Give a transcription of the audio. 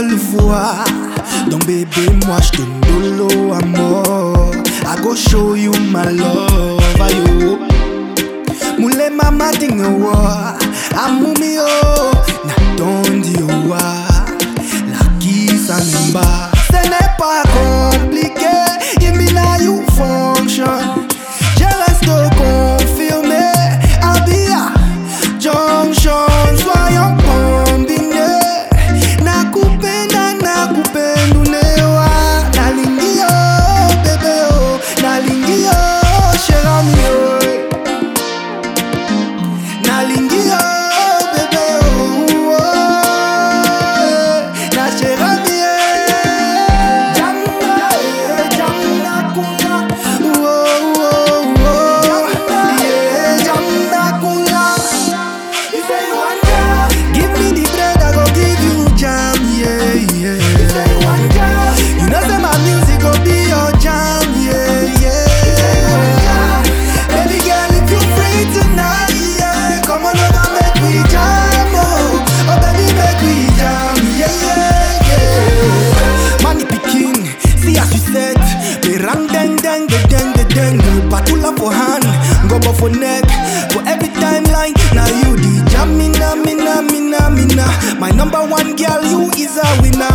belle voix. Donc bébé, moi je te dolo à mort. I go show you my love, ayo. Moule mama ding a war, oh. for neck. For every timeline, now you the jam me na me na. My number one girl, you is a winner.